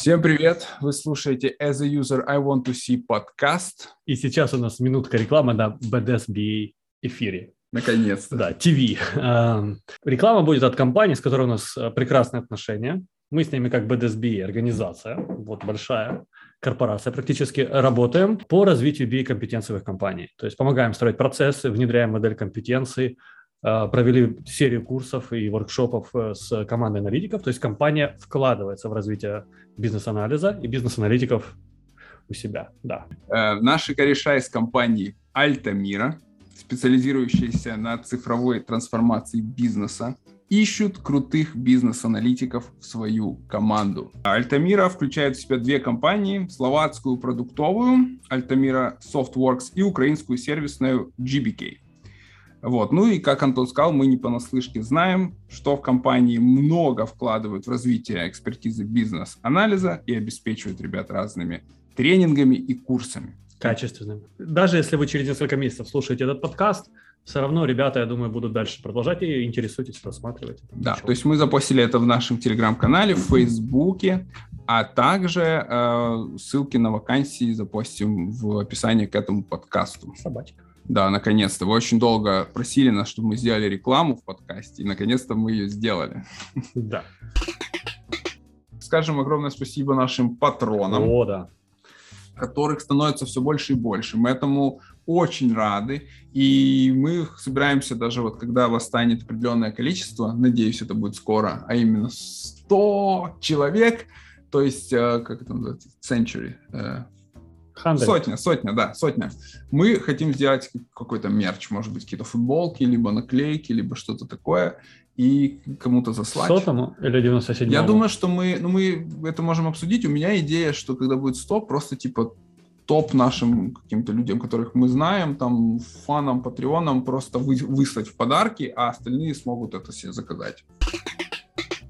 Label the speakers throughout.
Speaker 1: Всем привет! Вы слушаете As a User I Want to See подкаст.
Speaker 2: И сейчас у нас минутка рекламы на BDSBA эфире.
Speaker 1: Наконец-то.
Speaker 2: Да, ТВ. Эм, реклама будет от компании, с которой у нас э, прекрасные отношения. Мы с ними как BDSBA организация, вот большая корпорация практически, работаем по развитию BI-компетенций в компании. То есть помогаем строить процессы, внедряем модель компетенций, э, провели серию курсов и воркшопов э, с командой аналитиков. То есть компания вкладывается в развитие бизнес-анализа и бизнес-аналитиков у себя. Да.
Speaker 1: Наши кореша из компании Альтамира – специализирующиеся на цифровой трансформации бизнеса, ищут крутых бизнес-аналитиков в свою команду. Альтамира включает в себя две компании, словацкую продуктовую Альтамира Softworks и украинскую сервисную GBK. Вот. Ну и, как Антон сказал, мы не понаслышке знаем, что в компании много вкладывают в развитие экспертизы бизнес-анализа и обеспечивают ребят разными тренингами и курсами
Speaker 2: качественным. Даже если вы через несколько месяцев слушаете этот подкаст, все равно ребята, я думаю, будут дальше продолжать и интересуйтесь, рассматривать.
Speaker 1: Да, Ничего. то есть мы запостили это в нашем телеграм-канале, в Фейсбуке, а также э, ссылки на вакансии запостим в описании к этому подкасту.
Speaker 2: Собачка.
Speaker 1: Да, наконец-то. Вы очень долго просили нас, чтобы мы сделали рекламу в подкасте, и наконец-то мы ее сделали.
Speaker 2: Да.
Speaker 1: Скажем огромное спасибо нашим патронам.
Speaker 2: О, да
Speaker 1: которых становится все больше и больше. Мы этому очень рады, и мы собираемся даже вот, когда вас станет определенное количество, надеюсь, это будет скоро, а именно 100 человек, то есть, э, как это называется, century, э, Сотня, сотня, да, сотня. Мы хотим сделать какой-то мерч, может быть, какие-то футболки, либо наклейки, либо что-то такое, и кому-то заслать.
Speaker 2: Сотому или 97
Speaker 1: Я думаю, что мы, ну, мы это можем обсудить. У меня идея, что когда будет 100, просто типа топ нашим каким-то людям, которых мы знаем, там, фанам, патреонам просто вы, выслать в подарки, а остальные смогут это себе заказать.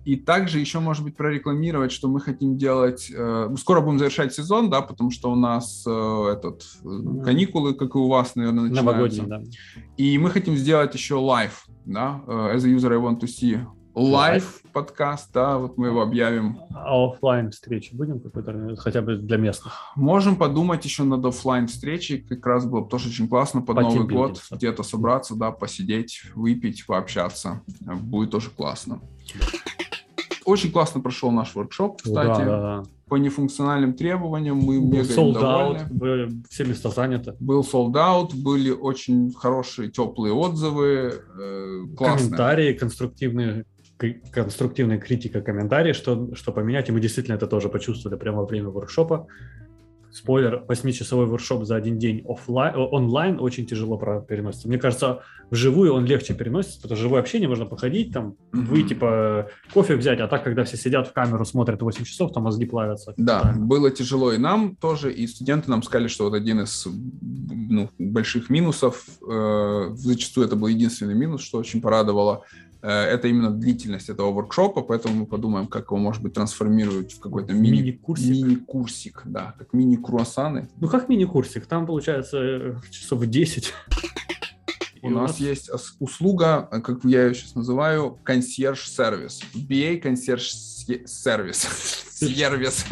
Speaker 1: И также еще, может быть, прорекламировать, что мы хотим делать... Э, скоро будем завершать сезон, да, потому что у нас э, этот, э, каникулы, как и у вас, наверное, начинаются. Новогодние, да. И мы хотим сделать еще live, да, э, as a user I want to see live podcast, да, вот мы его объявим.
Speaker 2: А офлайн встречи будем какой-то, хотя бы для местных?
Speaker 1: Можем подумать еще над офлайн встречей, как раз было бы тоже очень классно под По Новый год где-то собраться, да, посидеть, выпить, пообщаться, будет тоже классно. Очень классно прошел наш воркшоп, кстати. Да, да, да. По нефункциональным требованиям мы Был мега sold
Speaker 2: out, все места заняты.
Speaker 1: Был sold out, были очень хорошие, теплые отзывы. Э,
Speaker 2: Комментарии конструктивные, конструктивная критика, комментарии, что, что поменять. И мы действительно это тоже почувствовали прямо во время воркшопа спойлер, 8-часовой воркшоп за один день офлайн, онлайн очень тяжело переносится. Мне кажется, вживую он легче переносится, потому что живое общение можно походить, там, выйти по кофе взять, а так, когда все сидят в камеру, смотрят 8 часов, там мозги плавятся.
Speaker 1: Да, правильно. было тяжело и нам тоже, и студенты нам сказали, что вот один из ну, больших минусов, э, зачастую это был единственный минус, что очень порадовало, это именно длительность этого воркшопа, поэтому мы подумаем, как его, может быть, трансформировать в какой-то мини- мини-курсик. Мини-курсик, да, как мини-круассаны.
Speaker 2: Ну, как мини-курсик? Там, получается, часов 10.
Speaker 1: У, у нас, нас есть услуга, как я ее сейчас называю, консьерж-сервис. BA консьерж-сервис. Сервис.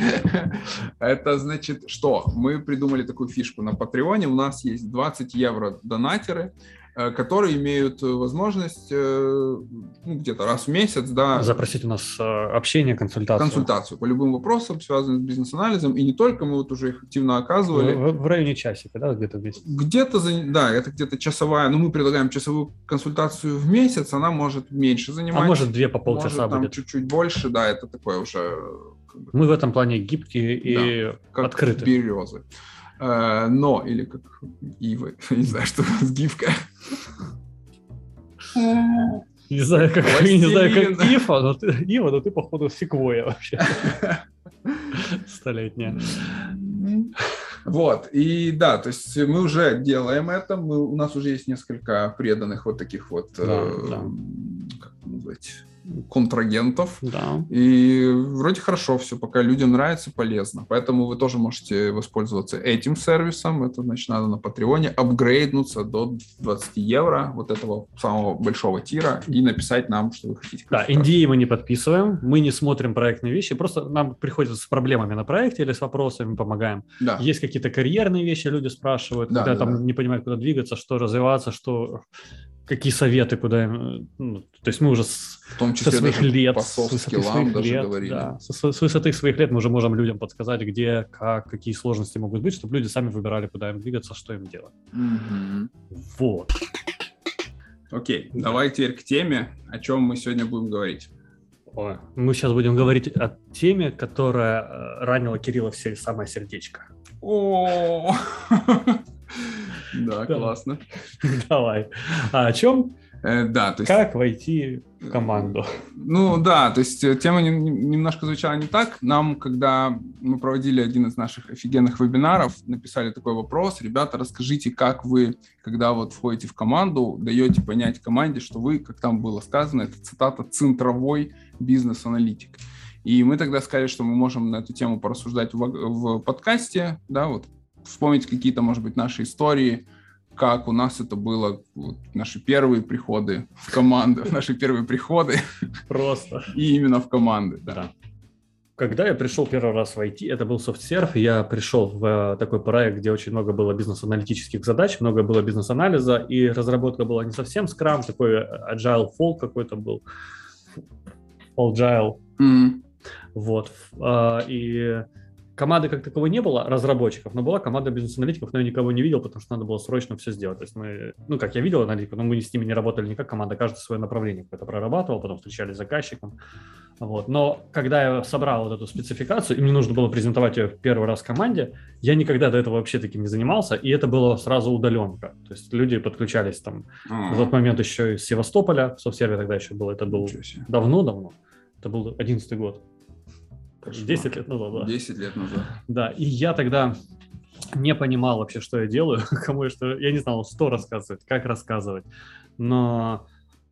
Speaker 1: Это значит, что мы придумали такую фишку на Патреоне. У нас есть 20 евро донатеры, Э, которые имеют возможность э, ну, где-то раз в месяц, да,
Speaker 2: запросить у нас э, общение, консультацию.
Speaker 1: Консультацию по любым вопросам, связанным с бизнес-анализом, и не только, мы вот уже их активно оказывали.
Speaker 2: В, в районе часика, да, где-то в месяц?
Speaker 1: Где-то, да, это где-то часовая, ну, мы предлагаем часовую консультацию в месяц, она может меньше занимать.
Speaker 2: А может две по полчаса может,
Speaker 1: там,
Speaker 2: будет.
Speaker 1: чуть-чуть больше, да, это такое уже...
Speaker 2: Мы в этом плане гибкие и да, как открыты.
Speaker 1: березы. Э, но, или как ивы, не знаю, что у гифка.
Speaker 2: Не знаю, как, не знаю, как Ива, но ты, Ива, но ты, походу, секвоя вообще. Столетняя.
Speaker 1: Вот, и да, то есть мы уже делаем это, мы, у нас уже есть несколько преданных вот таких вот, да, э, да. как назвать, контрагентов.
Speaker 2: Да.
Speaker 1: И вроде хорошо все, пока людям нравится, полезно. Поэтому вы тоже можете воспользоваться этим сервисом. Это значит, надо на Патреоне апгрейднуться до 20 евро вот этого самого большого тира и написать нам, что вы хотите.
Speaker 2: Да, Индии мы не подписываем, мы не смотрим проектные вещи, просто нам приходится с проблемами на проекте или с вопросами помогаем.
Speaker 1: Да.
Speaker 2: Есть какие-то карьерные вещи, люди спрашивают,
Speaker 1: Да,
Speaker 2: когда
Speaker 1: да,
Speaker 2: там
Speaker 1: да.
Speaker 2: не понимают, куда двигаться, что развиваться, что какие советы, куда им, ну, то есть мы уже с,
Speaker 1: В том
Speaker 2: со
Speaker 1: числе
Speaker 2: своих
Speaker 1: даже
Speaker 2: лет, с высоты своих лет,
Speaker 1: говорили.
Speaker 2: да, со- со- с высоты своих лет мы уже можем людям подсказать, где, как, какие сложности могут быть, чтобы люди сами выбирали, куда им двигаться, что им делать.
Speaker 1: Мгм.
Speaker 2: Вот.
Speaker 1: Окей, давай теперь к теме, о чем мы сегодня будем говорить.
Speaker 2: Ой, Мы сейчас будем говорить о теме, которая э, ранила Кирилла в се- самое сердечко.
Speaker 1: О, да, классно.
Speaker 2: Давай. А о чем?
Speaker 1: Э, Да, то есть
Speaker 2: Как войти в команду?
Speaker 1: Ну да, то есть э, тема нем- нем- немножко звучала не так. Нам, когда мы проводили один из наших офигенных вебинаров, написали такой вопрос. Ребята, расскажите, как вы, когда вот входите в команду, даете понять команде, что вы, как там было сказано, это цитата, центровой бизнес-аналитик. И мы тогда сказали, что мы можем на эту тему порассуждать в, в подкасте, да, вот вспомнить какие-то, может быть, наши истории, как у нас это было, вот, наши первые приходы в команду, наши первые приходы
Speaker 2: Просто.
Speaker 1: и именно в команды, да.
Speaker 2: Да. Когда я пришел первый раз в IT, это был SoftServe, я пришел в э, такой проект, где очень много было бизнес-аналитических задач, много было бизнес-анализа, и разработка была не совсем Scrum, такой э, Agile Folk какой-то был, Agile,
Speaker 1: М,
Speaker 2: Вот. А, И команды как таковой не было, разработчиков, но была команда бизнес-аналитиков, но я никого не видел, потому что надо было срочно все сделать. То есть мы, ну, как я видел аналитику, но мы с ними не работали не как команда, каждый свое направление какое-то прорабатывал, потом встречались с заказчиком. Вот. Но когда я собрал вот эту спецификацию, и мне нужно было презентовать ее в первый раз команде, я никогда до этого вообще таким не занимался, и это было сразу удаленка. То есть люди подключались там
Speaker 1: а,
Speaker 2: в тот момент еще из Севастополя, в софтсерве тогда еще было, это был
Speaker 1: ничего себе.
Speaker 2: давно-давно, это был 11 год.
Speaker 1: Кошмар.
Speaker 2: 10 лет назад, да.
Speaker 1: 10 лет назад.
Speaker 2: Да, и я тогда не понимал вообще, что я делаю, кому я что... Я не знал, что рассказывать, как рассказывать. Но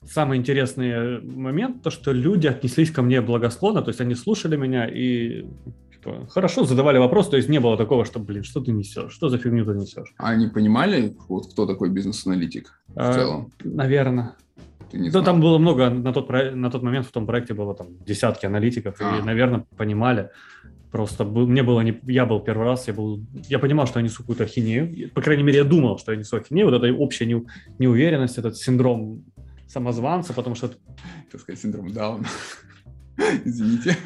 Speaker 2: самый интересный момент, то, что люди отнеслись ко мне благосклонно, то есть они слушали меня и типа, хорошо задавали вопрос, то есть не было такого, что, блин, что ты несешь, что за фигню ты несешь.
Speaker 1: А они понимали, вот, кто такой бизнес-аналитик в
Speaker 2: А,
Speaker 1: целом?
Speaker 2: Наверное.
Speaker 1: Ты не
Speaker 2: Да,
Speaker 1: знал?
Speaker 2: там было много, на тот, на тот момент в том проекте было там десятки аналитиков,
Speaker 1: А.
Speaker 2: и, наверное, понимали. Просто был- мне было не, я был первый раз, я был, я понимал, что я несу какую-то ахинею. По крайней мере, я думал, что я несу ахинею. Вот эта общая неу- неуверенность, этот синдром самозванца, потому что,
Speaker 1: Так сказать, синдром Дауна. Извините.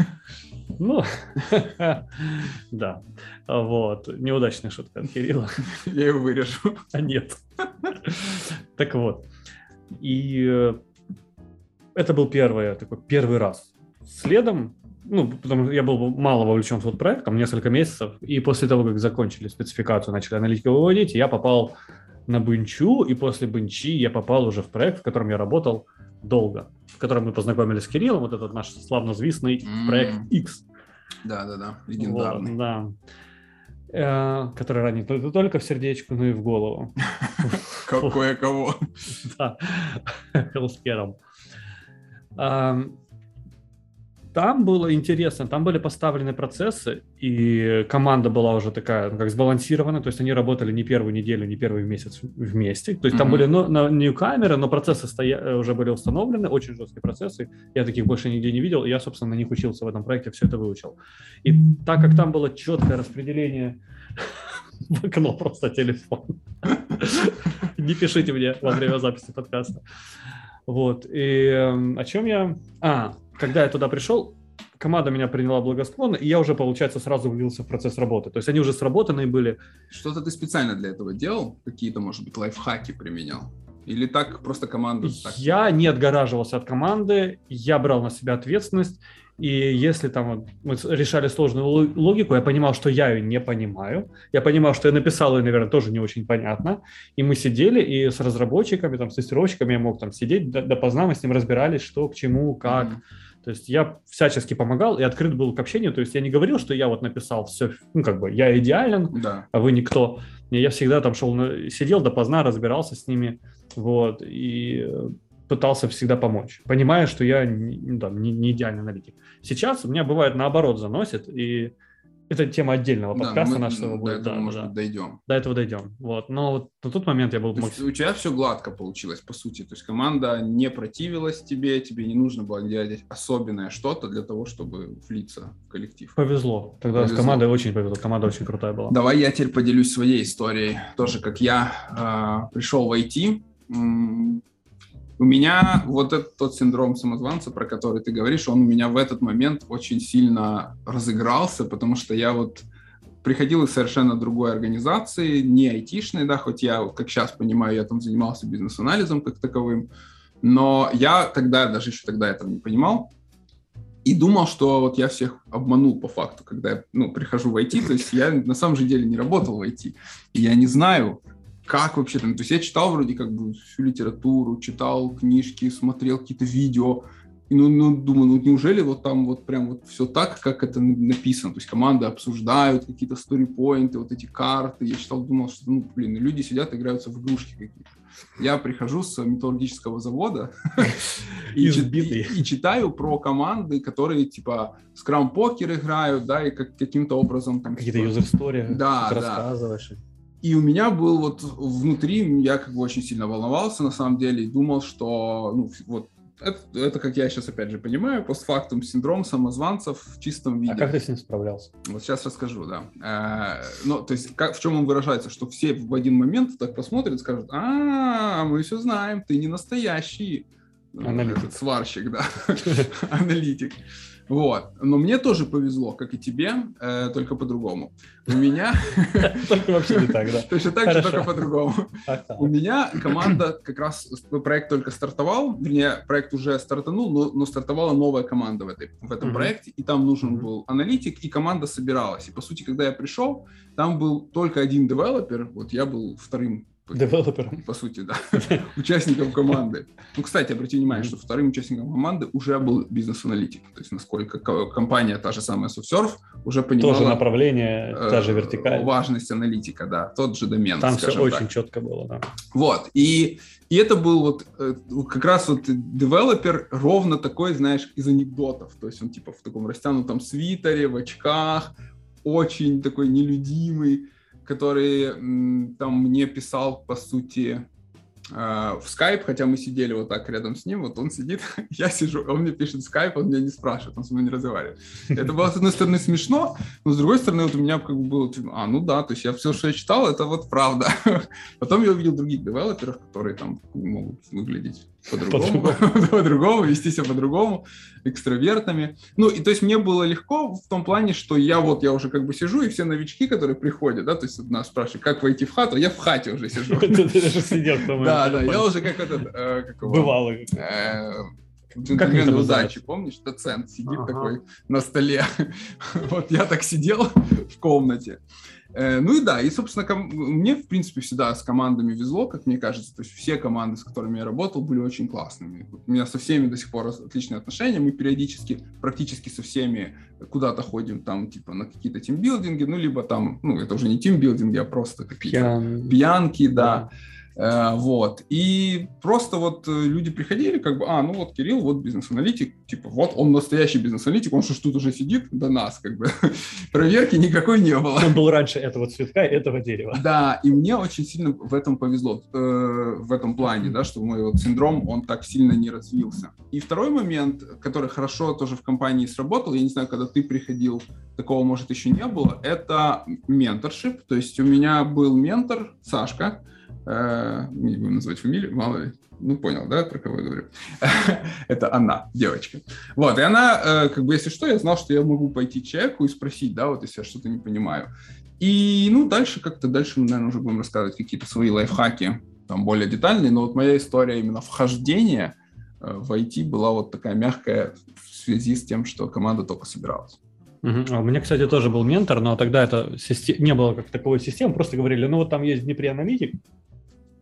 Speaker 2: ну, да, вот, неудачная шутка от Кирилла.
Speaker 1: Я его вырежу.
Speaker 2: А нет. Так вот. И э, это был первый такой первый раз. Следом, ну, потому что я был мало вовлечен в тот проект, там несколько месяцев, и после того, как закончили спецификацию, начали аналитику выводить, я попал на Бенчу, и после Бенчи я попал уже в проект, в котором я работал долго, в котором мы познакомились с Кириллом, вот этот наш славнозвестный
Speaker 1: М.
Speaker 2: проект X.
Speaker 1: Да-да-да,
Speaker 2: Вот,
Speaker 1: легендарный.
Speaker 2: да. Э, который ранит не только в сердечко, но и в голову.
Speaker 1: Какое кого.
Speaker 2: Да, хелскером. Ам, Там было интересно, там были поставлены процессы, и команда была уже такая, ну, как сбалансирована, то есть они работали не первую неделю, не первый месяц вместе. То есть там
Speaker 1: Мгм.
Speaker 2: были но, на, не камеры, но процессы стоя, уже были установлены, очень жесткие процессы. Я таких больше нигде не видел, и я, собственно, на них учился в этом проекте, все это выучил. И так как там было четкое распределение в окно просто телефон. Не пишите мне во время записи подкаста. Вот. И эм, о чем я... А, когда я туда пришел, команда меня приняла благосклонно, и я уже, получается, сразу влился в процесс работы. То есть они уже сработанные были.
Speaker 1: Что-то ты специально для этого делал? Какие-то, может быть, лайфхаки применял? Или так просто команда? так?
Speaker 2: Я не отгораживался от команды, я брал на себя ответственность, и если там мы решали сложную ло- логику, я понимал, что я ее не понимаю, я понимал, что я написал ее, наверное, тоже не очень понятно, и мы сидели, и с разработчиками, там, с тестировщиками я мог там сидеть до- допоздна, мы с ним разбирались, что, к чему, как,
Speaker 1: Мгм.
Speaker 2: То есть я всячески помогал и открыт был к общению. То есть я не говорил, что я вот написал все, ну как бы я идеален,
Speaker 1: Да.
Speaker 2: а вы никто. Я всегда там шел, сидел допоздна, разбирался с ними. Вот. И пытался всегда помочь, понимая, что я ну, там, не, не идеальный аналитик. Сейчас у меня бывает наоборот заносит, и это тема отдельного подкаста
Speaker 1: да,
Speaker 2: нашего
Speaker 1: до
Speaker 2: будет.
Speaker 1: Этого,
Speaker 2: да,
Speaker 1: может
Speaker 2: да.
Speaker 1: быть, дойдем.
Speaker 2: До этого дойдем. Вот. Но вот на тот момент я был...
Speaker 1: То есть у тебя все гладко получилось, по сути. То есть команда не противилась тебе, тебе не нужно было делать особенное что-то для того, чтобы влиться в коллектив.
Speaker 2: Повезло. Тогда
Speaker 1: Повезло.
Speaker 2: с командой очень повезло. Команда очень крутая была.
Speaker 1: Давай я теперь поделюсь своей историей. Тоже как я э, пришел в IT. У меня вот этот тот синдром самозванца, про который ты говоришь, он у меня в этот момент очень сильно разыгрался, потому что я вот приходил из совершенно другой организации, не айтишной, да, хоть я, как сейчас понимаю, я там занимался бизнес-анализом как таковым, но я тогда, даже еще тогда этого не понимал, и думал, что вот я всех обманул по факту, когда я ну, прихожу в IT, то есть я на самом же деле не работал в IT, и я не знаю, как вообще там, то есть я читал вроде как бы всю литературу, читал книжки, смотрел какие-то видео, и ну, ну, думаю, ну неужели вот там вот прям вот все так, как это написано, то есть команды обсуждают какие-то сторипоинты, вот эти карты, я читал, думал, что, ну, блин, люди сидят, играются в игрушки какие-то. Я прихожу с металлургического завода и, и, и читаю про команды, которые типа скрам-покер играют, да, и как, каким-то образом там...
Speaker 2: Какие-то
Speaker 1: типа,
Speaker 2: юзер-стори
Speaker 1: да, да.
Speaker 2: рассказываешь.
Speaker 1: И у меня был вот внутри, я как бы очень сильно волновался на самом деле, и думал, что ну, вот это, это, как я сейчас опять же понимаю, постфактум синдром самозванцев в чистом виде.
Speaker 2: А как ты с ним справлялся?
Speaker 1: Вот сейчас расскажу, да. Э, ну, то есть, как, в чем он выражается, что все в один момент так посмотрят и скажут, а, мы все знаем, ты не настоящий
Speaker 2: Аналитик.
Speaker 1: сварщик, да, аналитик. Вот. Но мне тоже повезло, как и тебе, э, только по-другому. У меня...
Speaker 2: Только вообще не так, да.
Speaker 1: Точно так же, только по-другому. У меня команда, как раз проект только стартовал, вернее, проект уже стартанул, но, стартовала новая команда в этом проекте, и там нужен был аналитик, и команда собиралась. И, по сути, когда я пришел, там был только один девелопер, вот я был вторым
Speaker 2: Девелопером.
Speaker 1: По сути, да. Участником команды. Ну, кстати, обрати внимание, что вторым участником команды уже был бизнес-аналитик. То есть, насколько компания, та же самая SoftServe, уже понимала...
Speaker 2: Тоже направление, та же вертикаль.
Speaker 1: Важность аналитика, да. Тот же домен,
Speaker 2: Там все очень четко было, да.
Speaker 1: Вот. И, и это был вот как раз вот девелопер ровно такой, знаешь, из анекдотов. То есть он типа в таком растянутом свитере, в очках, очень такой нелюдимый который там мне писал, по сути, в скайп, хотя мы сидели вот так рядом с ним, вот он сидит, я сижу, он мне пишет скайп, он меня не спрашивает, он со мной не разговаривает. Это было, с одной стороны, смешно, но с другой стороны, вот у меня как бы было, типа, а, ну да, то есть я все, что я читал, это вот правда. Потом я увидел других девелоперов, которые там могут выглядеть по-другому, по-другому, вести себя по-другому, экстравертами. Ну, и то есть мне было легко в том плане, что я вот, я уже как бы сижу, и все новички, которые приходят, да, то есть нас спрашивают, как войти в хату, я в хате уже сижу.
Speaker 2: Ты даже сидел,
Speaker 1: Да, да, я уже как этот... э,
Speaker 2: Бывалый.
Speaker 1: Джентльмен удачи, помнишь? Доцент сидит такой на столе. Вот я так сидел в комнате. Ну и да, и, собственно, мне, в принципе, всегда с командами везло, как мне кажется. То есть все команды, с которыми я работал, были очень классными. У меня со всеми до сих пор отличные отношения. Мы периодически, практически со всеми куда-то ходим там, типа, на какие-то тимбилдинги, ну, либо там, ну, это уже не тимбилдинги, а просто какие-то пьянки, да. Вот. И просто вот люди приходили, как бы, а, ну вот Кирилл, вот бизнес-аналитик, типа, вот он настоящий бизнес-аналитик, он что ж тут уже сидит до нас, как бы. Проверки никакой не было.
Speaker 2: Он был раньше этого цветка, этого дерева.
Speaker 1: Да, и мне очень сильно в этом повезло, э, в этом плане, да, что мой вот синдром, он так сильно не развился. И второй момент, который хорошо тоже в компании сработал, я не знаю, когда ты приходил, такого, может, еще не было, это менторшип, то есть у меня был ментор Сашка, не будем называть фамилию, мало ли, ну понял, да, про кого я говорю. Это она, девочка. Вот, и она, как бы, если что, я знал, что я могу пойти человеку и спросить, да, вот если я что-то не понимаю. И, ну, дальше как-то, дальше мы, наверное, уже будем рассказывать какие-то свои лайфхаки, там, более детальные, но вот моя история именно вхождения в IT была вот такая мягкая в связи с тем, что команда только собиралась.
Speaker 2: Uh-huh. У меня, кстати, тоже был ментор, но тогда это систем... не было как таковой системы, просто говорили, ну вот там есть в Днепре аналитик,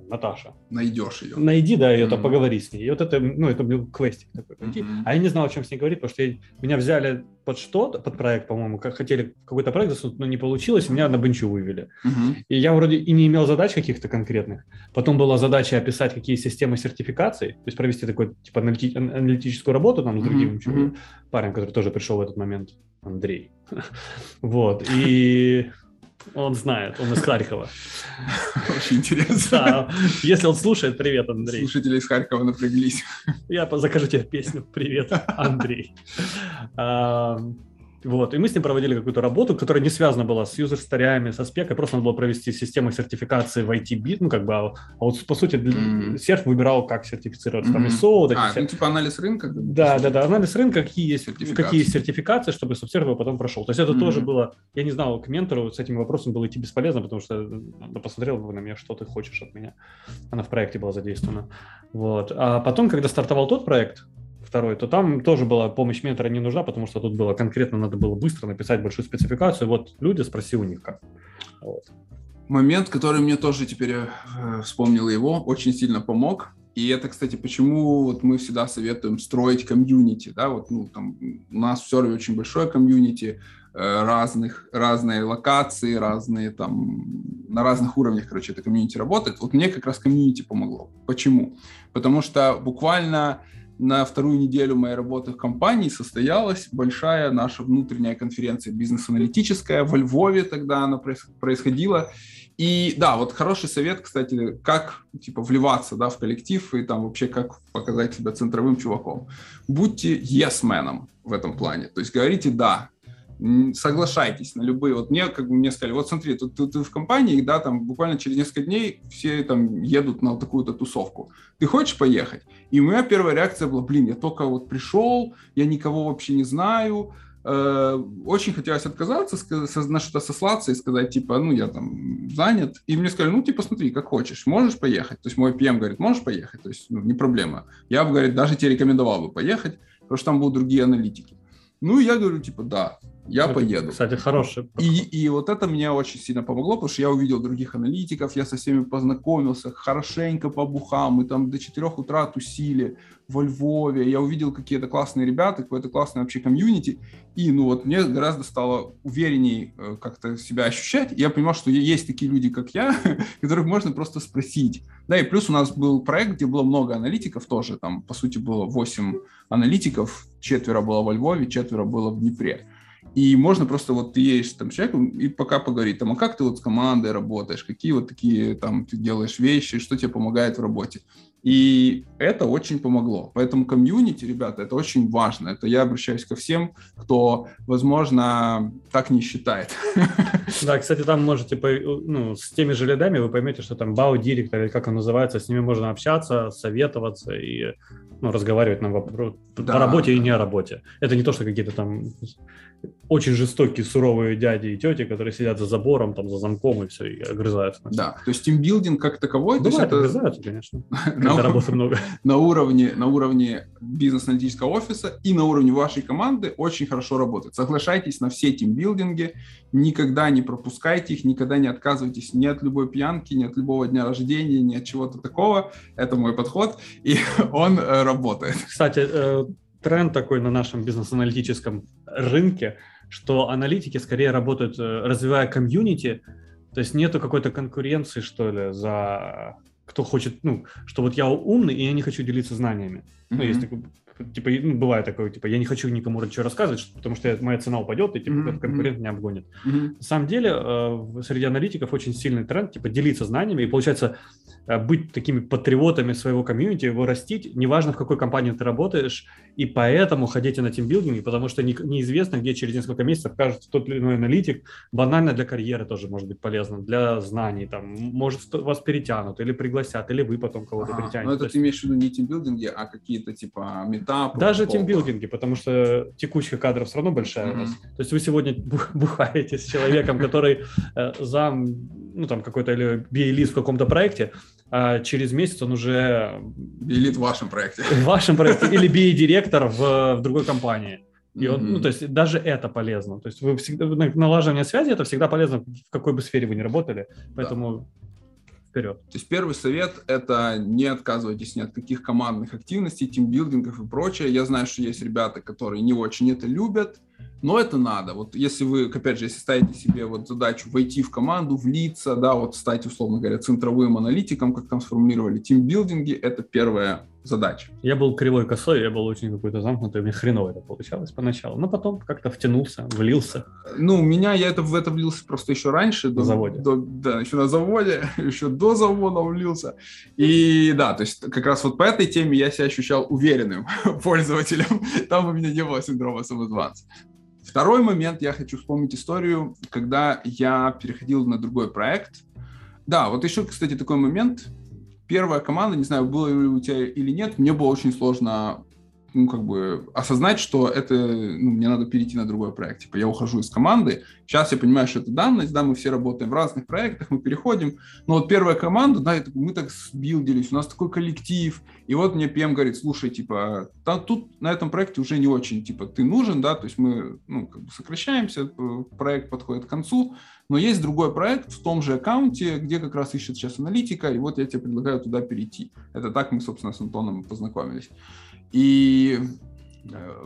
Speaker 2: Наташа.
Speaker 1: Найдешь ее.
Speaker 2: Найди, да, ее, mm-hmm. поговори с ней. И вот это, ну, это был квестик такой. Mm-hmm. А я не знал, о чем с ней говорить, потому что я, меня взяли под что-то, под проект, по-моему, как хотели какой-то проект засунуть, но не получилось, меня на бенчу вывели. Mm-hmm. И я вроде и не имел задач каких-то конкретных. Потом была задача описать, какие системы сертификации, то есть провести такой, типа, аналити- аналитическую работу там с другим mm-hmm. парнем, который тоже пришел в этот момент, Андрей. вот, и он знает, он из Харькова.
Speaker 1: Очень интересно.
Speaker 2: Да, если он слушает, привет, Андрей.
Speaker 1: Слушатели из Харькова напряглись.
Speaker 2: Я закажу тебе песню «Привет, Андрей». Вот, и мы с ним проводили какую-то работу, которая не связана была с юзер-старями, со спекой, просто надо было провести систему сертификации в IT-бит, ну, как бы, а, а вот, по сути, mm-hmm. серф выбирал, как сертифицироваться, mm-hmm. там ISO,
Speaker 1: эти а, все... ну, типа анализ рынка?
Speaker 2: Да, да, да, анализ рынка, какие есть сертификации, какие есть сертификации чтобы субсервер его потом прошел. То есть это mm-hmm. тоже было, я не знал, к ментору с этим вопросом было идти бесполезно, потому что она посмотрела бы на меня, что ты хочешь от меня. Она в проекте была задействована. Вот. А потом, когда стартовал тот проект, второй, то там тоже была помощь ментора не нужна, потому что тут было конкретно надо было быстро написать большую спецификацию. Вот люди, спроси у них как. Вот.
Speaker 1: Момент, который мне тоже теперь э, вспомнил его, очень сильно помог. И это, кстати, почему вот мы всегда советуем строить комьюнити, да, вот ну, там у нас в Серве очень большое комьюнити, э, разных, разные локации, разные там, на разных уровнях, короче, это комьюнити работает. Вот мне как раз комьюнити помогло. Почему? Потому что буквально на вторую неделю моей работы в компании состоялась большая наша внутренняя конференция бизнес-аналитическая во Львове тогда она происходила. И да, вот хороший совет, кстати, как типа вливаться да, в коллектив и там вообще как показать себя центровым чуваком. Будьте yes-меном в этом плане. То есть говорите «да», соглашайтесь на любые. Вот мне, как бы мне сказали, вот смотри, тут ты, ты в компании, да, там буквально через несколько дней все там едут на вот такую-то тусовку. Ты хочешь поехать? И у меня первая реакция была, блин, я только вот пришел, я никого вообще не знаю, э, очень хотелось отказаться, на что-то сослаться и сказать, типа, ну, я там занят. И мне сказали, ну, типа, смотри, как хочешь, можешь поехать. То есть мой PM говорит, можешь поехать, то есть, ну, не проблема. Я бы, говорит, даже тебе рекомендовал бы поехать, потому что там будут другие аналитики. Ну, я говорю, типа, да я это, поеду.
Speaker 2: Кстати, хороший.
Speaker 1: И, и вот это мне очень сильно помогло, потому что я увидел других аналитиков, я со всеми познакомился, хорошенько по бухам, мы там до 4 утра тусили во Львове, я увидел какие-то классные ребята, какое-то классное вообще комьюнити, и ну вот мне гораздо стало уверенней э, как-то себя ощущать, я понимал, что есть такие люди, как я, которых можно просто спросить. Да, и плюс у нас был проект, где было много аналитиков тоже, там, по сути, было 8 аналитиков, четверо было во Львове, четверо было в Днепре. И можно просто вот ты едешь там с человеком и пока поговорить, там, а как ты вот с командой работаешь, какие вот такие там ты делаешь вещи, что тебе помогает в работе. И это очень помогло. Поэтому комьюнити, ребята, это очень важно. Это я обращаюсь ко всем, кто, возможно, так не считает.
Speaker 2: Да, кстати, там можете, ну, с теми же лидами вы поймете, что там бау-директор, или как он называется, с ними можно общаться, советоваться и ну, разговаривать на вопрос да. по работе и не о работе. Это не то, что какие-то там очень жестокие, суровые дяди и тети, которые сидят за забором, там, за замком и все, и огрызаются.
Speaker 1: Да, то есть тимбилдинг как таковой...
Speaker 2: Бывает, это... огрызаются, конечно, когда работы много.
Speaker 1: На уровне, на уровне бизнес-аналитического офиса и на уровне вашей команды очень хорошо работает. Соглашайтесь на все тимбилдинги, никогда не пропускайте их, никогда не отказывайтесь ни от любой пьянки, ни от любого дня рождения, ни от чего-то такого. Это мой подход, и он э, работает.
Speaker 2: Кстати, э, тренд такой на нашем бизнес-аналитическом рынке, что аналитики скорее работают, э, развивая комьюнити, то есть нету какой-то конкуренции, что ли, за кто хочет, ну, что вот я умный, и я не хочу делиться знаниями. Mm-hmm. Ну, есть такой типа, ну, бывает такое, типа, я не хочу никому ничего рассказывать, потому что моя цена упадет, и, типа, mm-hmm. конкурент меня обгонит. Mm-hmm. На самом деле, э, среди аналитиков очень сильный тренд, типа, делиться знаниями, и, получается, э, быть такими патриотами своего комьюнити, его растить, неважно, в какой компании ты работаешь, и поэтому ходите на тимбилдинги, потому что не, неизвестно, где через несколько месяцев окажется тот или иной аналитик, банально для карьеры тоже может быть полезно, для знаний, там, может, вас перетянут, или пригласят, или вы потом кого-то ага. перетянете.
Speaker 1: Но это ты имеешь в виду не тимбилдинги, а какие-то, типа, этапов.
Speaker 2: Даже тимбилдинги, потому что текучка кадров все равно большая mm-hmm. у нас. То есть вы сегодня бухаете с человеком, который э, зам, ну там какой-то или биэлит в каком-то проекте, а через месяц он уже...
Speaker 1: Биэлит в вашем проекте.
Speaker 2: В вашем проекте. Или би-директор в, в другой компании. И он, mm-hmm. ну, то есть даже это полезно. То есть вы всегда, налаживание связи это всегда полезно, в какой бы сфере вы ни работали. Поэтому. Вперед.
Speaker 1: То есть первый совет – это не отказывайтесь ни от каких командных активностей, тимбилдингов и прочее. Я знаю, что есть ребята, которые не очень это любят, но это надо. Вот если вы, опять же, если ставите себе вот задачу войти в команду, влиться, да, вот стать, условно говоря, центровым аналитиком, как там сформулировали, тимбилдинги – это первая задача.
Speaker 2: Я был кривой косой, я был очень какой-то замкнутый, мне хреново это получалось поначалу, но потом как-то втянулся, влился.
Speaker 1: Ну, у меня, я это, в это влился просто еще раньше.
Speaker 2: На
Speaker 1: до,
Speaker 2: заводе.
Speaker 1: До, да, еще на заводе, еще до завода влился. И да, то есть как раз вот по этой теме я себя ощущал уверенным пользователем. Там у меня не было синдрома самозванца. Второй момент, я хочу вспомнить историю, когда я переходил на другой проект. Да, вот еще, кстати, такой момент. Первая команда, не знаю, было ли у тебя или нет, мне было очень сложно ну, как бы осознать, что это, ну, мне надо перейти на другой проект. Типа, я ухожу из команды, сейчас я понимаю, что это данность, да, мы все работаем в разных проектах, мы переходим, но вот первая команда, да, это, мы так сбилдились, у нас такой коллектив, и вот мне ПМ говорит, слушай, типа, там, тут на этом проекте уже не очень, типа, ты нужен, да, то есть мы, ну, как бы сокращаемся, проект подходит к концу, но есть другой проект в том же аккаунте, где как раз ищет сейчас аналитика, и вот я тебе предлагаю туда перейти. Это так мы, собственно, с Антоном познакомились. И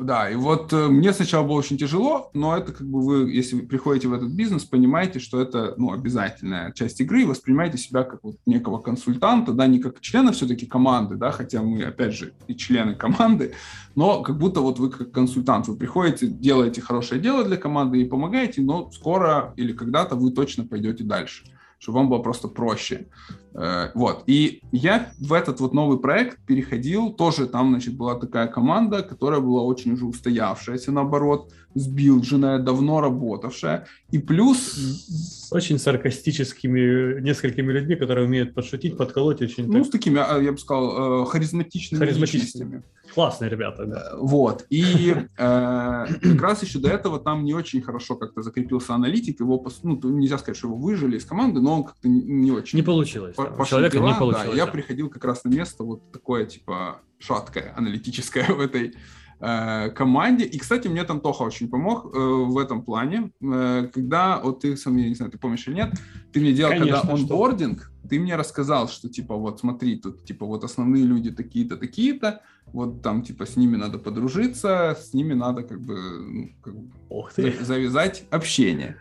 Speaker 1: да, и вот э, мне сначала было очень тяжело, но это как бы вы, если вы приходите в этот бизнес, понимаете, что это ну, обязательная часть игры, и воспринимаете себя как вот некого консультанта, да, не как члена все-таки команды, да, хотя мы, опять же, и члены команды, но как будто вот вы как консультант, вы приходите, делаете хорошее дело для команды и помогаете, но скоро или когда-то вы точно пойдете дальше чтобы вам было просто проще. Э, вот. И я в этот вот новый проект переходил, тоже там, значит, была такая команда, которая была очень уже устоявшаяся, наоборот, сбилдженная, давно работавшая. И плюс...
Speaker 2: С очень саркастическими несколькими людьми, которые умеют подшутить, подколоть очень...
Speaker 1: Ну, так... с такими, а, я бы сказал, э, харизматичными, харизматичными.
Speaker 2: Классные ребята, да.
Speaker 1: Э, вот. И э, как раз еще до этого там не очень хорошо как-то закрепился аналитик. Его, ну, нельзя сказать, что его выжили из команды, но он как-то не очень...
Speaker 2: Не получилось.
Speaker 1: По, человека дела, не получилось. Да. Я приходил как раз на место вот такое, типа, шаткое, аналитическое в этой э, команде. И, кстати, мне там Тоха очень помог э, в этом плане. Э, когда, вот ты сам, я не знаю, ты помнишь или нет, ты мне делал, Конечно, когда онбординг, ты мне рассказал, что, типа, вот смотри, тут, типа, вот основные люди такие-то, такие-то, вот там, типа, с ними надо подружиться, с ними надо, как бы, ну, как бы
Speaker 2: Ох ты.
Speaker 1: завязать общение.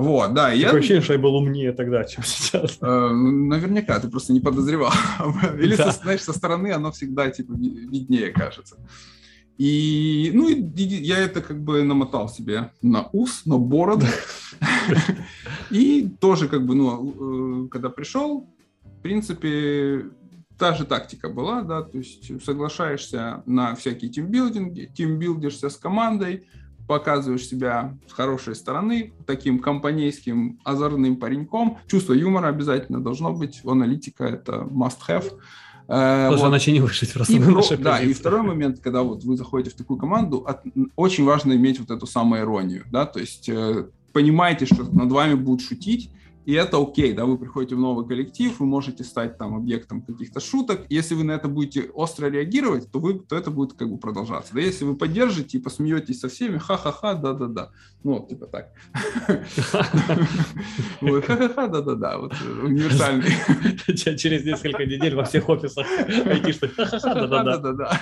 Speaker 1: Вот, да.
Speaker 2: Такое я... ощущение, что я был умнее тогда, чем сейчас.
Speaker 1: Э, наверняка, ты просто не подозревал. Или, да. со, знаешь, со стороны оно всегда, типа, виднее кажется. И, ну, и, я это как бы намотал себе на ус, на бороду. И тоже как бы, ну, э, когда пришел, в принципе, та же тактика была, да, то есть соглашаешься на всякие тимбилдинги, тимбилдишься с командой, показываешь себя с хорошей стороны, таким компанейским озорным пареньком. Чувство юмора обязательно должно быть. Аналитика — это must-have.
Speaker 2: Э, Тоже вот. иначе не выжить просто
Speaker 1: и, про, Да, и второй момент, когда вот вы заходите в такую команду, от, очень важно иметь вот эту самую иронию, да, то есть э, понимаете, что над вами будут шутить, и это окей, да, вы приходите в новый коллектив, вы можете стать там объектом каких-то шуток. Если вы на это будете остро реагировать, то, вы, то это будет как бы продолжаться. Да, если вы поддержите и посмеетесь со всеми, ха-ха-ха, да-да-да. Ну, вот, типа так. Ха-ха-ха, да-да-да, вот э, универсальный.
Speaker 2: Через несколько недель во всех офисах айтишных, да-да-да.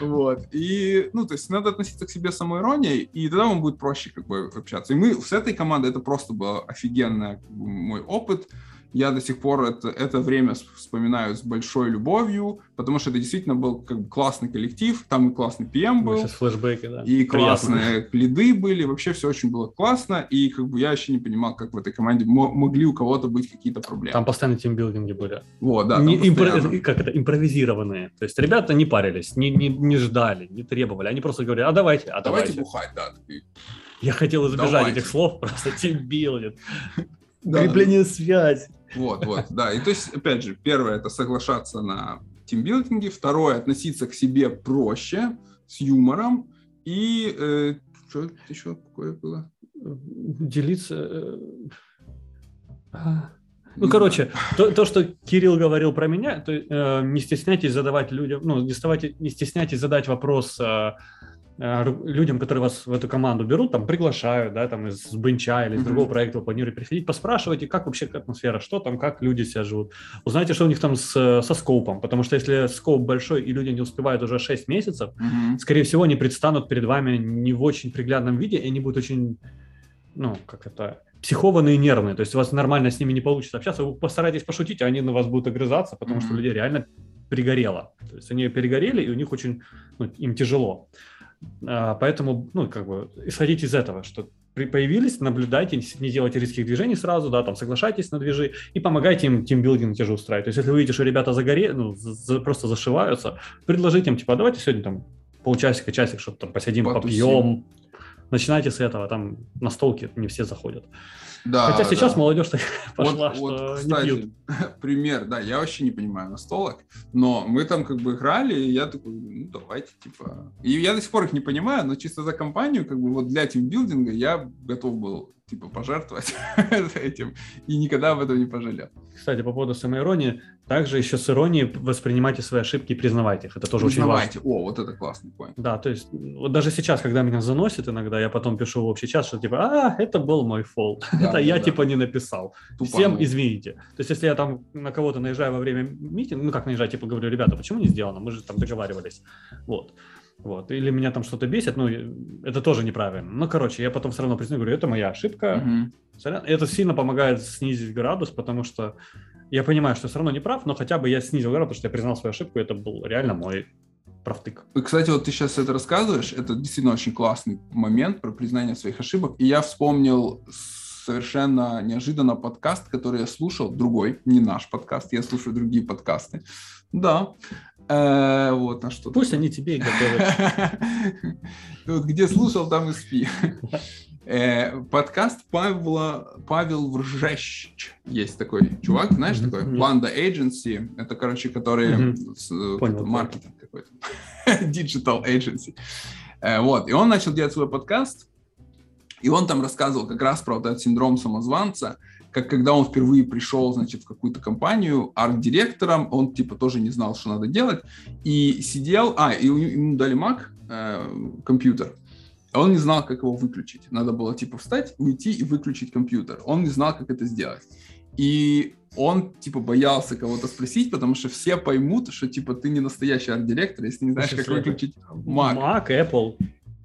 Speaker 1: Вот, и, ну, то есть надо относиться к себе самоиронией, и тогда вам будет проще как бы общаться. И мы с этой командой, это просто было офигенное мой опыт. Я до сих пор это, это время вспоминаю с большой любовью, потому что это действительно был как бы классный коллектив, там и классный PM был.
Speaker 2: Сейчас флешбеки, да.
Speaker 1: И классные лиды были, вообще все очень было классно, и как бы я еще не понимал, как в этой команде могли у кого-то быть какие-то проблемы.
Speaker 2: Там постоянно тимбилдинги были.
Speaker 1: Вот, да.
Speaker 2: Не, импро... Как это, импровизированные. То есть ребята не парились, не, не, не ждали, не требовали, они просто говорили, а давайте, а
Speaker 1: давайте.
Speaker 2: Давайте
Speaker 1: бухать, да.
Speaker 2: Я хотел избежать давайте. этих слов, просто тимбилдинг. Укрепление связи.
Speaker 1: Вот, вот, да. И то есть, опять же, первое это соглашаться на тимбилдинге, второе относиться к себе проще, с юмором, и э, что еще какое было?
Speaker 2: Делиться. Э, а, ну, не короче, то, то, что Кирилл говорил про меня, то э, не стесняйтесь задавать людям, ну, не, ставайте, не стесняйтесь задать вопрос э, людям, которые вас в эту команду берут, там приглашают, да, там из бенча или из mm-hmm. другого проекта вы планируете приходить, поспрашивайте, как вообще атмосфера, что там, как люди себя живут. Узнайте, что у них там с, со скопом, потому что если скоп большой и люди не успевают уже 6 месяцев, mm-hmm. скорее всего, они предстанут перед вами не в очень приглядном виде, и они будут очень, ну, как это, психованные и нервные, то есть у вас нормально с ними не получится общаться, вы постарайтесь пошутить, а они на вас будут огрызаться, потому mm-hmm. что людей реально перегорело. То есть они перегорели, и у них очень, ну, им тяжело. А, поэтому, ну, как бы, исходите из этого, что появились, наблюдайте, не делайте резких движений сразу, да, там, соглашайтесь на движи и помогайте им тимбилдинг те же устраивать. То есть, если вы видите, что ребята загоре, ну, за, просто зашиваются, предложите им, типа, давайте сегодня там полчасика, часик, чтобы там посидим, Потусим. попьем. Начинайте с этого, там на столке не все заходят. Да, Хотя сейчас да. молодежь пошла, вот, что вот, кстати, не пьют.
Speaker 1: Пример, да, я вообще не понимаю настолок, но мы там как бы играли, и я такой, ну давайте, типа... И я до сих пор их не понимаю, но чисто за компанию, как бы вот для тимбилдинга я готов был типа пожертвовать этим и никогда об этом не пожалел.
Speaker 2: Кстати, по поводу самоиронии, также еще с иронией воспринимайте свои ошибки и признавайте их. Это тоже очень важно.
Speaker 1: О, вот это классный point.
Speaker 2: Да, то есть вот даже сейчас, когда меня заносит иногда, я потом пишу в общий чат, что типа, а, это был мой фол. Да, это да, я да. типа не написал. Тупанул. Всем извините. То есть если я там на кого-то наезжаю во время митинга, ну как наезжать, типа говорю, ребята, почему не сделано? Мы же там договаривались. Вот. Вот. Или меня там что-то бесит, ну, это тоже неправильно. Ну, короче, я потом все равно признаю, говорю, это моя ошибка. Угу. Это сильно помогает снизить градус, потому что я понимаю, что все равно не прав, но хотя бы я снизил градус, потому что я признал свою ошибку, и это был реально мой правтык.
Speaker 1: И, кстати, вот ты сейчас это рассказываешь, это действительно очень классный момент про признание своих ошибок. И я вспомнил совершенно неожиданно подкаст, который я слушал, другой, не наш подкаст, я слушаю другие подкасты. Да, Э, вот, на что.
Speaker 2: Пусть они тебе и готовят.
Speaker 1: Вот где слушал, там и спи. Э, подкаст Павла, Павел Вржещ. Есть такой чувак, знаешь, такой? Банда Agency. Это, короче, который маркетинг какой-то. Digital Agency. Э, вот, и он начал делать свой подкаст, и он там рассказывал как раз про этот синдром самозванца, как когда он впервые пришел, значит, в какую-то компанию арт-директором, он типа тоже не знал, что надо делать, и сидел, а, и ему дали Mac, э, компьютер, он не знал, как его выключить. Надо было типа встать, уйти и выключить компьютер. Он не знал, как это сделать. И он типа боялся кого-то спросить, потому что все поймут, что типа ты не настоящий арт-директор, если не знаешь, как выключить Mac.
Speaker 2: Mac, Apple.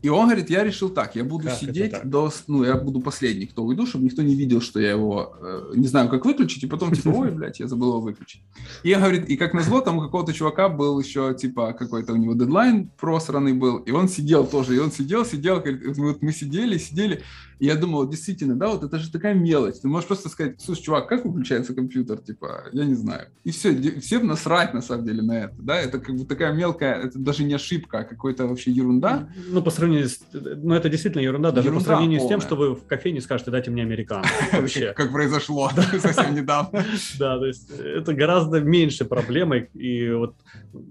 Speaker 1: И он говорит, я решил так, я буду как сидеть до, ну, я буду последний, кто уйду, чтобы никто не видел, что я его э, не знаю, как выключить, и потом типа, ой, блядь, я забыл его выключить. И я говорит, и как назло, там у какого-то чувака был еще, типа, какой-то у него дедлайн просранный был, и он сидел тоже, и он сидел, сидел, говорит, вот мы сидели, сидели, и я думал, действительно, да, вот это же такая мелочь. Ты можешь просто сказать, слушай, чувак, как выключается компьютер? Типа, я не знаю. И все, всем насрать на самом деле на это, да, это как бы такая мелкая, это даже не ошибка, а какая-то вообще ерунда.
Speaker 2: Ну, по сравнению с, ну, это действительно ерунда, даже ерунда по сравнению полная. с тем, что вы в кофейне скажете, дайте мне американо. Вообще.
Speaker 1: Как произошло совсем недавно.
Speaker 2: Да, то есть это гораздо меньше проблемы, и вот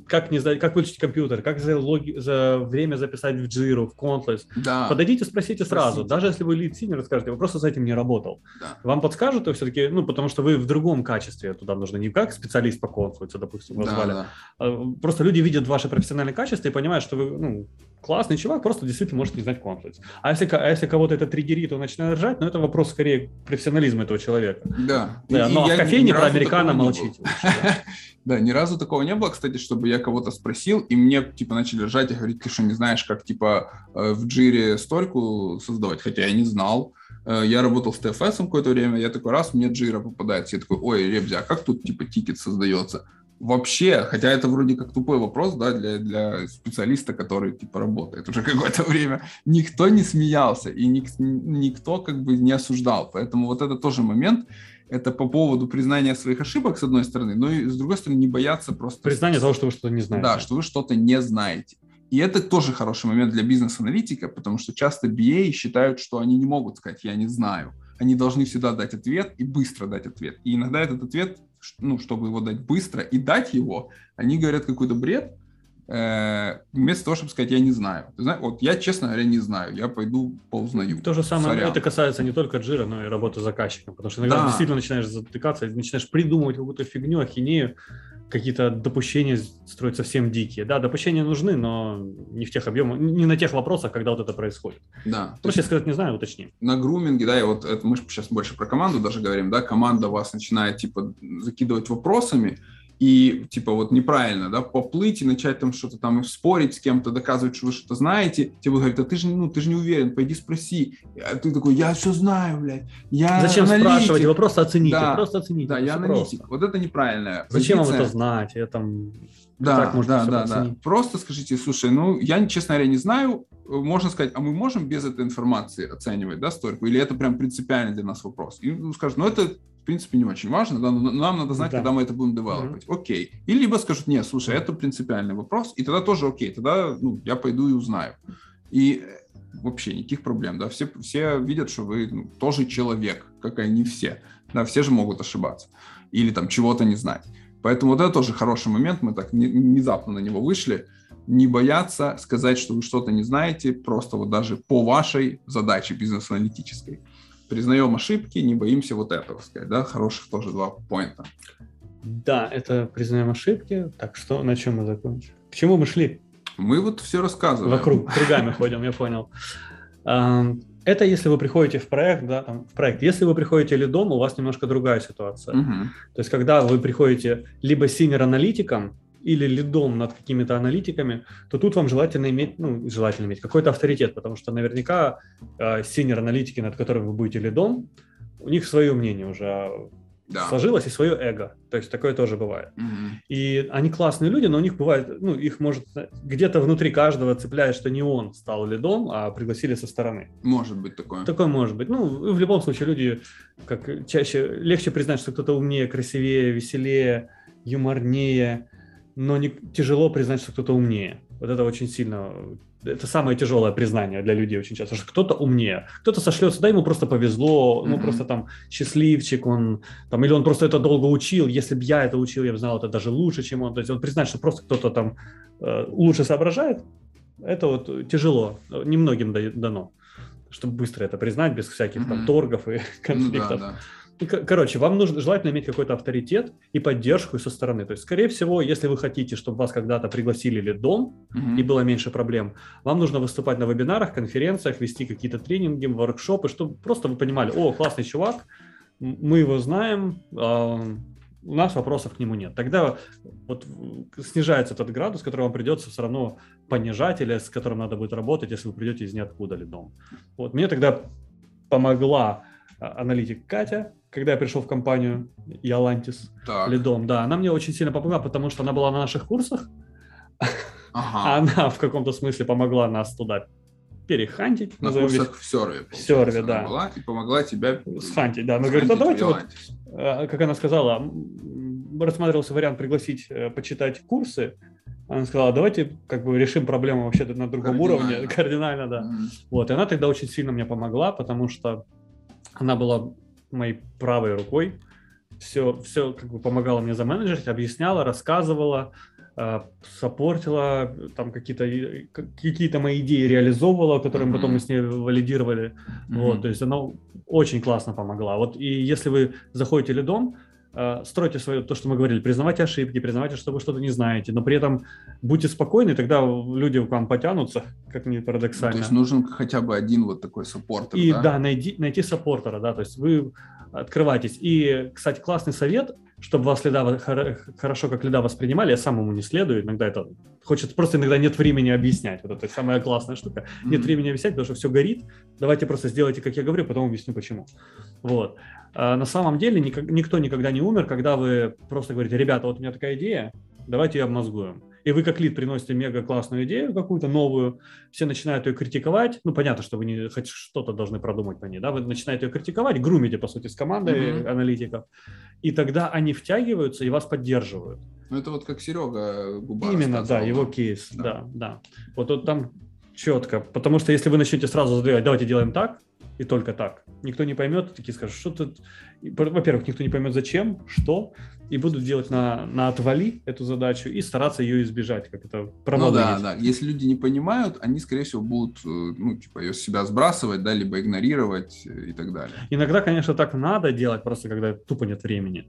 Speaker 2: как не знать, как выключить компьютер, как за, логи, за время записать в Jira, в Confluence. Да. Подойдите, спросите сразу, даже если вы лид синер скажете, вы просто с этим не работал. Да. Вам подскажут, то все-таки, ну, потому что вы в другом качестве туда нужно, не как специалист по конфликту, допустим, вас да, Да. А, просто люди видят ваше профессиональное качество и понимают, что вы, ну, классный чувак, просто действительно может не знать конфликт. А если, а если кого-то это триггерит, он начинает ржать, ну, это вопрос скорее профессионализма этого человека.
Speaker 1: Да.
Speaker 2: да но в кофейне про американо молчите.
Speaker 1: Да, ни разу такого не было, кстати, чтобы я кого-то спросил, и мне, типа, начали ржать и говорить, ты что, не знаешь, как, типа, э, в джире стойку создавать? Хотя я не знал. Э, я работал с TFS какое-то время, я такой, раз, мне джира попадает, я такой, ой, Ребзя, а как тут, типа, тикет создается? Вообще, хотя это вроде как тупой вопрос, да, для, для специалиста, который, типа, работает уже какое-то время, никто не смеялся, и ник, никто, как бы, не осуждал. Поэтому вот это тоже момент, это по поводу признания своих ошибок, с одной стороны, но и с другой стороны не бояться просто...
Speaker 2: Признание того, что вы что-то не знаете.
Speaker 1: Да, что вы что-то не знаете. И это тоже хороший момент для бизнес-аналитика, потому что часто BA считают, что они не могут сказать «я не знаю». Они должны всегда дать ответ и быстро дать ответ. И иногда этот ответ, ну, чтобы его дать быстро и дать его, они говорят какой-то бред, э, вместо того, чтобы сказать, я не знаю. Ты знаешь, вот я, честно говоря, не знаю, я пойду поузнаю.
Speaker 2: То же самое, Сорян. это касается не только джира, но и работы заказчиком, потому что иногда да. действительно начинаешь затыкаться, начинаешь придумывать какую-то фигню, ахинею, какие-то допущения строить совсем дикие. Да, допущения нужны, но не в тех объемах, не на тех вопросах, когда вот это происходит.
Speaker 1: Да.
Speaker 2: Проще сказать, не знаю, уточни.
Speaker 1: На груминге, да, и вот это мы сейчас больше про команду даже говорим, да, команда вас начинает, типа, закидывать вопросами, и типа вот неправильно, да, поплыть и начать там что-то там спорить с кем-то, доказывать, что вы что-то знаете, тебе говорят, а ты же, ну, ты же не уверен, пойди спроси. А ты такой, я все знаю, блядь, я
Speaker 2: Зачем
Speaker 1: аналитик.
Speaker 2: спрашивать? Вы просто оцените,
Speaker 1: Да.
Speaker 2: просто оцените.
Speaker 1: Да, я аналитик.
Speaker 2: просто.
Speaker 1: Вот это неправильная
Speaker 2: Зачем вам
Speaker 1: позиция.
Speaker 2: это знать? Я там...
Speaker 1: Да,
Speaker 2: так можно
Speaker 1: да, да, да. Просто скажите, слушай, ну, я, честно говоря, не знаю, можно сказать, а мы можем без этой информации оценивать, да, стойку, или это прям принципиально для нас вопрос? И ну, скажут, ну, это, в принципе, не очень важно, да, но нам надо знать,
Speaker 2: Да.
Speaker 1: когда мы это будем девелопить. Окей. И либо скажут, нет, слушай, это принципиальный вопрос, и тогда тоже окей, тогда, ну, я пойду и узнаю. И э, вообще никаких проблем, да, все, все видят, что вы ну, тоже человек, как и они все, да, все же могут ошибаться или там чего-то не знать. Поэтому вот это тоже хороший момент, мы так не- внезапно на него вышли, не бояться сказать, что вы что-то не знаете, просто вот даже по вашей задаче бизнес-аналитической. Признаем ошибки, не боимся вот этого сказать, да, хороших тоже два поинта.
Speaker 2: Да, это признаем ошибки. Так, что, на чем мы закончили? К чему мы шли?
Speaker 1: Мы вот все рассказываем.
Speaker 2: Вокруг, кругами ходим, я понял. Это если вы приходите в проект, да, там, в проект. Если вы приходите лидом, у вас немножко другая ситуация.
Speaker 1: Мгм.
Speaker 2: То есть, когда вы приходите либо senior-аналитиком, или лидом над какими-то аналитиками, то тут вам желательно иметь, ну, желательно иметь какой-то авторитет, потому что наверняка э, senior-аналитики, над которыми вы будете лидом, у них свое мнение уже
Speaker 1: Да.
Speaker 2: сложилось и свое эго. То есть такое тоже бывает.
Speaker 1: Мгм.
Speaker 2: И они классные люди, но у них бывает, ну, их может где-то внутри каждого цепляет, что не он стал лидом, а пригласили со стороны.
Speaker 1: Может быть такое.
Speaker 2: Такое может быть. Ну, в любом случае, люди, как чаще, легче признать, что кто-то умнее, красивее, веселее, юморнее, но не, тяжело признать, что кто-то умнее. Вот это очень сильно, это самое тяжелое признание для людей очень часто, что кто-то умнее, кто-то сошлется, да, ему просто повезло, ну,
Speaker 1: Мгм.
Speaker 2: просто там счастливчик, он там, или он просто это долго учил, если бы я это учил, я бы знал это даже лучше, чем он. То есть он признать, что просто кто-то там э, лучше соображает, это вот тяжело, немногим да- дано, чтобы быстро это признать, без всяких там
Speaker 1: Мгм.
Speaker 2: торгов и
Speaker 1: Ну да,
Speaker 2: конфликтов.
Speaker 1: да.
Speaker 2: Ко- Короче, вам нужно желательно иметь какой-то авторитет и поддержку со стороны. То есть, скорее всего, если вы хотите, чтобы вас когда-то пригласили или дом,
Speaker 1: Мгм.
Speaker 2: и было меньше проблем, вам нужно выступать на вебинарах, конференциях, вести какие-то тренинги, воркшопы, чтобы просто вы понимали, о, классный чувак, мы его знаем, а, у нас вопросов к нему нет. Тогда вот снижается этот градус, который вам придется все равно понижать или с которым надо будет работать, если вы придете из ниоткуда лидом. Вот мне тогда помогла аналитик Катя, когда я пришел в компанию Ялантис лидом. Да, она мне очень сильно помогла, потому что она была на наших курсах, а
Speaker 1: Ага.
Speaker 2: она в каком-то смысле помогла нас туда перехантить,
Speaker 1: На
Speaker 2: назовем
Speaker 1: курсах в серве.
Speaker 2: В серве, да.
Speaker 1: была и помогла тебя
Speaker 2: схантить, да. Она говорит, а давайте вот, э, как она сказала, рассматривался вариант пригласить э, почитать курсы. Она сказала, давайте как бы решим проблему вообще на другом
Speaker 1: Кардинально.
Speaker 2: уровне, кардинально, да.
Speaker 1: Мгм.
Speaker 2: Вот, и она тогда очень сильно мне помогла, потому что она была моей правой рукой, все, все как бы помогала мне заменеджерить, объясняла, рассказывала, э, саппортила, там какие-то, какие-то мои идеи реализовывала, которые
Speaker 1: Мгм.
Speaker 2: потом мы с ней валидировали. Вот,
Speaker 1: Мгм.
Speaker 2: то есть она очень классно помогла. Вот и если вы заходите лидом, э, стройте свое, то, что мы говорили, признавайте ошибки, признавайте, что вы что-то не знаете, но при этом будьте спокойны, тогда люди к вам потянутся, как ни
Speaker 1: Ну, То
Speaker 2: парадоксально.
Speaker 1: есть нужен хотя бы один вот такой саппортер,
Speaker 2: И
Speaker 1: да?
Speaker 2: да, найди, найти саппортера, да, то есть вы открываетесь. И, кстати, классный совет, чтобы вас лида хоро- хорошо как лида воспринимали, я самому не следую, иногда это хочется, просто иногда нет времени объяснять, вот это самая классная штука, нет
Speaker 1: Мгм.
Speaker 2: времени объяснять, потому что все горит, давайте просто сделайте, как я говорю, потом объясню, почему. Вот. А на самом деле никто никогда не умер, когда вы просто говорите, ребята, вот у меня такая идея, давайте ее обмозгуем. И вы как лид приносите мега классную идею какую-то новую, все начинают ее критиковать. Ну, понятно, что вы не хоть что-то должны продумать по ней, да, вы начинаете ее критиковать, грумите, по сути, с командой
Speaker 1: Мгм.
Speaker 2: аналитиков, и тогда они втягиваются и вас поддерживают.
Speaker 1: Ну, это вот как Серега Губа
Speaker 2: Именно, да, его кейс,
Speaker 1: Да.
Speaker 2: да, да. Вот, вот там четко, потому что если вы начнете сразу задавать, давайте делаем так, и только так, никто не поймет, такие скажут, что тут... Во-первых, никто не поймет, зачем, что, и будут делать на, на отвали эту задачу и стараться ее избежать, как это
Speaker 1: Ну
Speaker 2: промолвить.
Speaker 1: да, да. Если люди не понимают, они, скорее всего, будут, э, ну, типа, ее с себя сбрасывать, да, либо игнорировать э, и так далее.
Speaker 2: Иногда, конечно, так надо делать, просто когда тупо нет времени.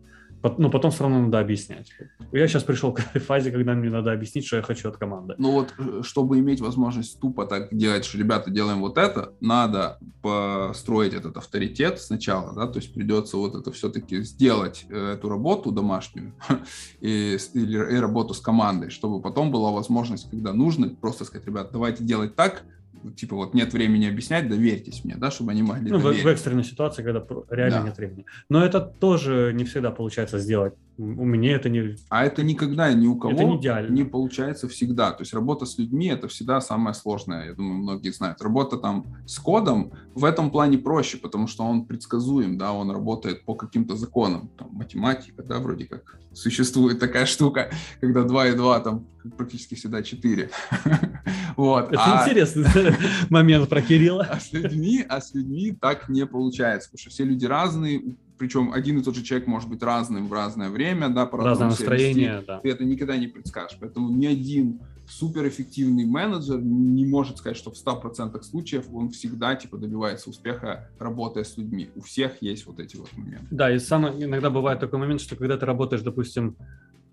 Speaker 2: Но потом все равно надо объяснять. Я сейчас пришел к фазе, когда мне надо объяснить, что я хочу от команды.
Speaker 1: Ну вот, э, чтобы иметь возможность тупо так делать, что, ребята, делаем вот это, надо построить этот авторитет сначала, да, то есть придется вот это все-таки сделать э, эту работу домашнюю и, и, и работу с командой, чтобы потом была возможность, когда нужно, просто сказать, ребят, давайте делать так, типа вот нет времени объяснять, доверьтесь мне, да, чтобы они могли
Speaker 2: ну,
Speaker 1: доверить.
Speaker 2: в, в экстренной ситуации, когда реально да. нет времени. Но это тоже не всегда получается сделать. У меня это не...
Speaker 1: А это никогда ни у кого
Speaker 2: это не, идеально.
Speaker 1: не получается всегда. То есть работа с людьми – это всегда самое сложное, я думаю, многие знают. Работа там с кодом в этом плане проще, потому что он предсказуем, да, он работает по каким-то законам. Там математика, да, вроде как существует такая штука, когда 2 и 2 там практически всегда 4.
Speaker 2: вот. Это а... интересный момент про Кирилла.
Speaker 1: А с людьми, а с людьми так не получается, потому что все люди разные, причем один и тот же человек может быть разным в разное время, да,
Speaker 2: по разное настроение, да.
Speaker 1: Ты это никогда не предскажешь. Поэтому ни один суперэффективный менеджер не может сказать, что в 100% случаев он всегда типа добивается успеха, работая с людьми. У всех есть вот эти вот моменты.
Speaker 2: Да, и самое, иногда бывает такой момент, что когда ты работаешь, допустим,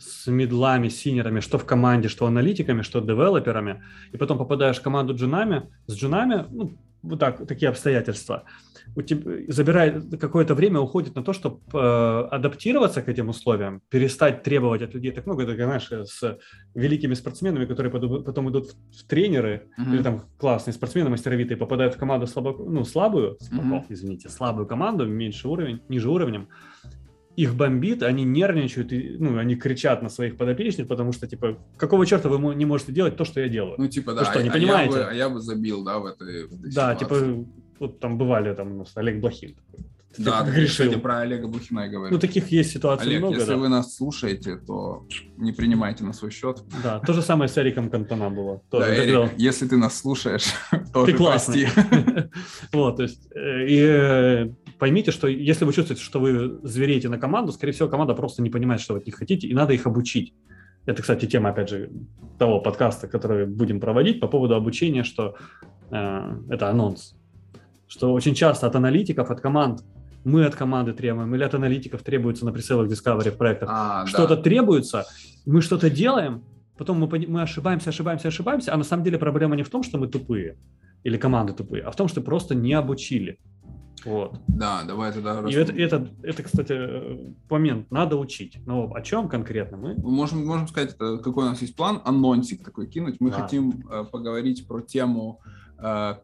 Speaker 2: с медлами, синерами, что в команде, что аналитиками, что девелоперами, и потом попадаешь в команду джунами, с джунами, ну, вот так, такие обстоятельства, у тебя забирает какое-то время уходит на то, чтобы э, адаптироваться к этим условиям, перестать требовать от людей так много. Это, знаешь, с великими спортсменами, которые потом идут в тренеры, mm-hmm. или там классные спортсмены, мастеровитые, попадают в команду слабо, ну, слабую, mm-hmm. извините, слабую команду, меньше уровень, ниже уровнем, их бомбит, они нервничают, и, ну, они кричат на своих подопечных, потому что, типа, какого черта вы не можете делать то, что я делаю?
Speaker 1: Ну, типа, да,
Speaker 2: что,
Speaker 1: а,
Speaker 2: не понимаете?
Speaker 1: А я, бы, а я бы забил, да, в этой, в
Speaker 2: этой Да, типа, ситуации. типа, вот там бывали, там, у нас Олег Блохин.
Speaker 1: Да, ты, кстати, про Олега Бухина я говорю.
Speaker 2: Ну, таких есть ситуаций
Speaker 1: Олег,
Speaker 2: много,
Speaker 1: если
Speaker 2: да.
Speaker 1: вы нас слушаете, то не принимайте на свой счет.
Speaker 2: Да, то же самое с Эриком Кантона было.
Speaker 1: Тоже, да, Эрик, когда... если ты нас слушаешь, тоже
Speaker 2: ты
Speaker 1: классный.
Speaker 2: Вот, то есть, э, и э, поймите, что если вы чувствуете, что вы звереете на команду, скорее всего, команда просто не понимает, что вы от них хотите, и надо их обучить. Это, кстати, тема, опять же, того подкаста, который будем проводить по поводу обучения, что э, это анонс что очень часто от аналитиков, от команд, мы от команды требуем, или от аналитиков требуется на прицелах Discovery в проектах. А, что-то да. требуется, мы что-то делаем, потом мы, мы ошибаемся, ошибаемся, ошибаемся, а на самом деле проблема не в том, что мы тупые или команды тупые, а в том, что просто не обучили. Вот.
Speaker 1: Да, давай тогда...
Speaker 2: И это, это, это, кстати, момент, надо учить. Но о чем конкретно мы?
Speaker 1: Мы можем, можем сказать, это, какой у нас есть план, анонсик такой кинуть. Мы да. хотим э, поговорить про тему э,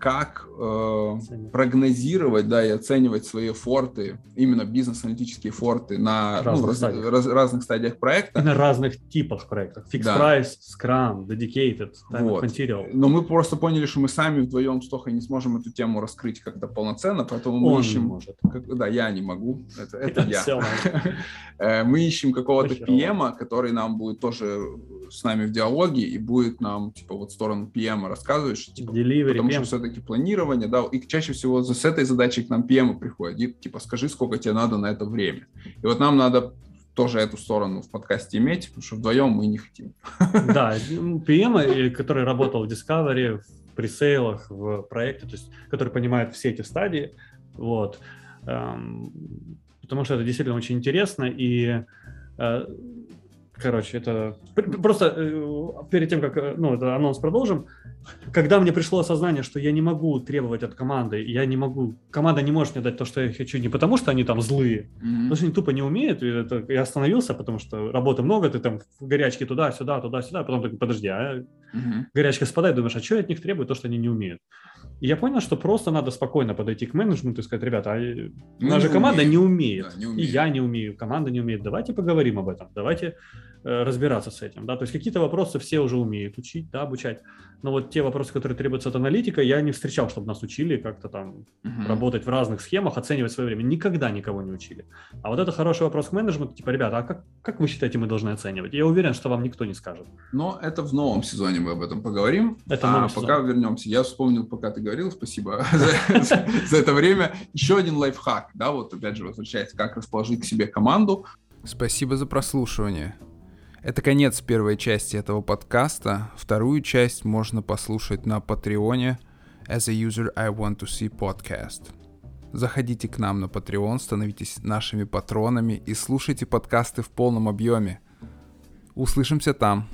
Speaker 1: как э, прогнозировать, да, и оценивать свои форты, именно бизнес-аналитические форты на разных, ну, раз, стадиях. Раз, разных стадиях проекта.
Speaker 2: И на разных типах проектов. Fixed да. Price, Scrum, Dedicated, Time вот. Material.
Speaker 1: Но мы просто поняли, что мы сами вдвоем с Тохой не сможем эту тему раскрыть как-то полноценно, поэтому мы
Speaker 2: Он
Speaker 1: ищем...
Speaker 2: может.
Speaker 1: Как, да, я не могу, это, это я. Э, мы ищем какого-то PM, который нам будет тоже с нами в диалоге и будет нам, типа, вот сторону PM рассказывать, типа,
Speaker 2: Delivery,
Speaker 1: PM. Все-таки планирование, да, и чаще всего с этой задачей к нам PM приходит, типа, скажи, сколько тебе надо на это время. И вот нам надо тоже эту сторону в подкасте иметь, потому что вдвоем мы не хотим.
Speaker 2: Да, PM, который работал в Discovery, в пресейлах, в проекте, то есть, который понимает все эти стадии, вот, эм, потому что это действительно очень интересно, и э, Короче, это просто э, перед тем, как э, ну, это анонс продолжим, когда мне пришло осознание, что я не могу требовать от команды, я не могу, команда не может мне дать то, что я хочу, не потому что они там злые, mm-hmm. потому что они тупо не умеют. И это, я остановился, потому что работы много, ты там в горячке туда-сюда, туда-сюда, потом такой, подожди, а mm-hmm. горячка спадает, думаешь, а что я от них требую, то, что они не умеют. И я понял, что просто надо спокойно подойти к менеджменту и сказать, ребята, а наша команда умеет. не умеет, да, не умеет, и я не умею, команда не умеет, давайте поговорим об этом, давайте Э, разбираться с этим, да, то есть какие-то вопросы все уже умеют учить, да, обучать, но вот те вопросы, которые требуются от аналитика, я не встречал, чтобы нас учили как-то там uh-huh. работать в разных схемах, оценивать свое время, никогда никого не учили. А вот это хороший вопрос к менеджменту, типа, ребята, а как, как вы считаете, мы должны оценивать? Я уверен, что вам никто не скажет.
Speaker 1: Но это в новом сезоне мы об этом поговорим, это а пока сезон. вернемся, я вспомнил, пока ты говорил, спасибо за это время, еще один лайфхак, да, вот опять же возвращаясь, как расположить к себе команду. Спасибо за прослушивание. Это конец первой части этого подкаста. Вторую часть можно послушать на Патреоне as a user I want to see podcast. Заходите к нам на Patreon, становитесь нашими патронами и слушайте подкасты в полном объеме. Услышимся там.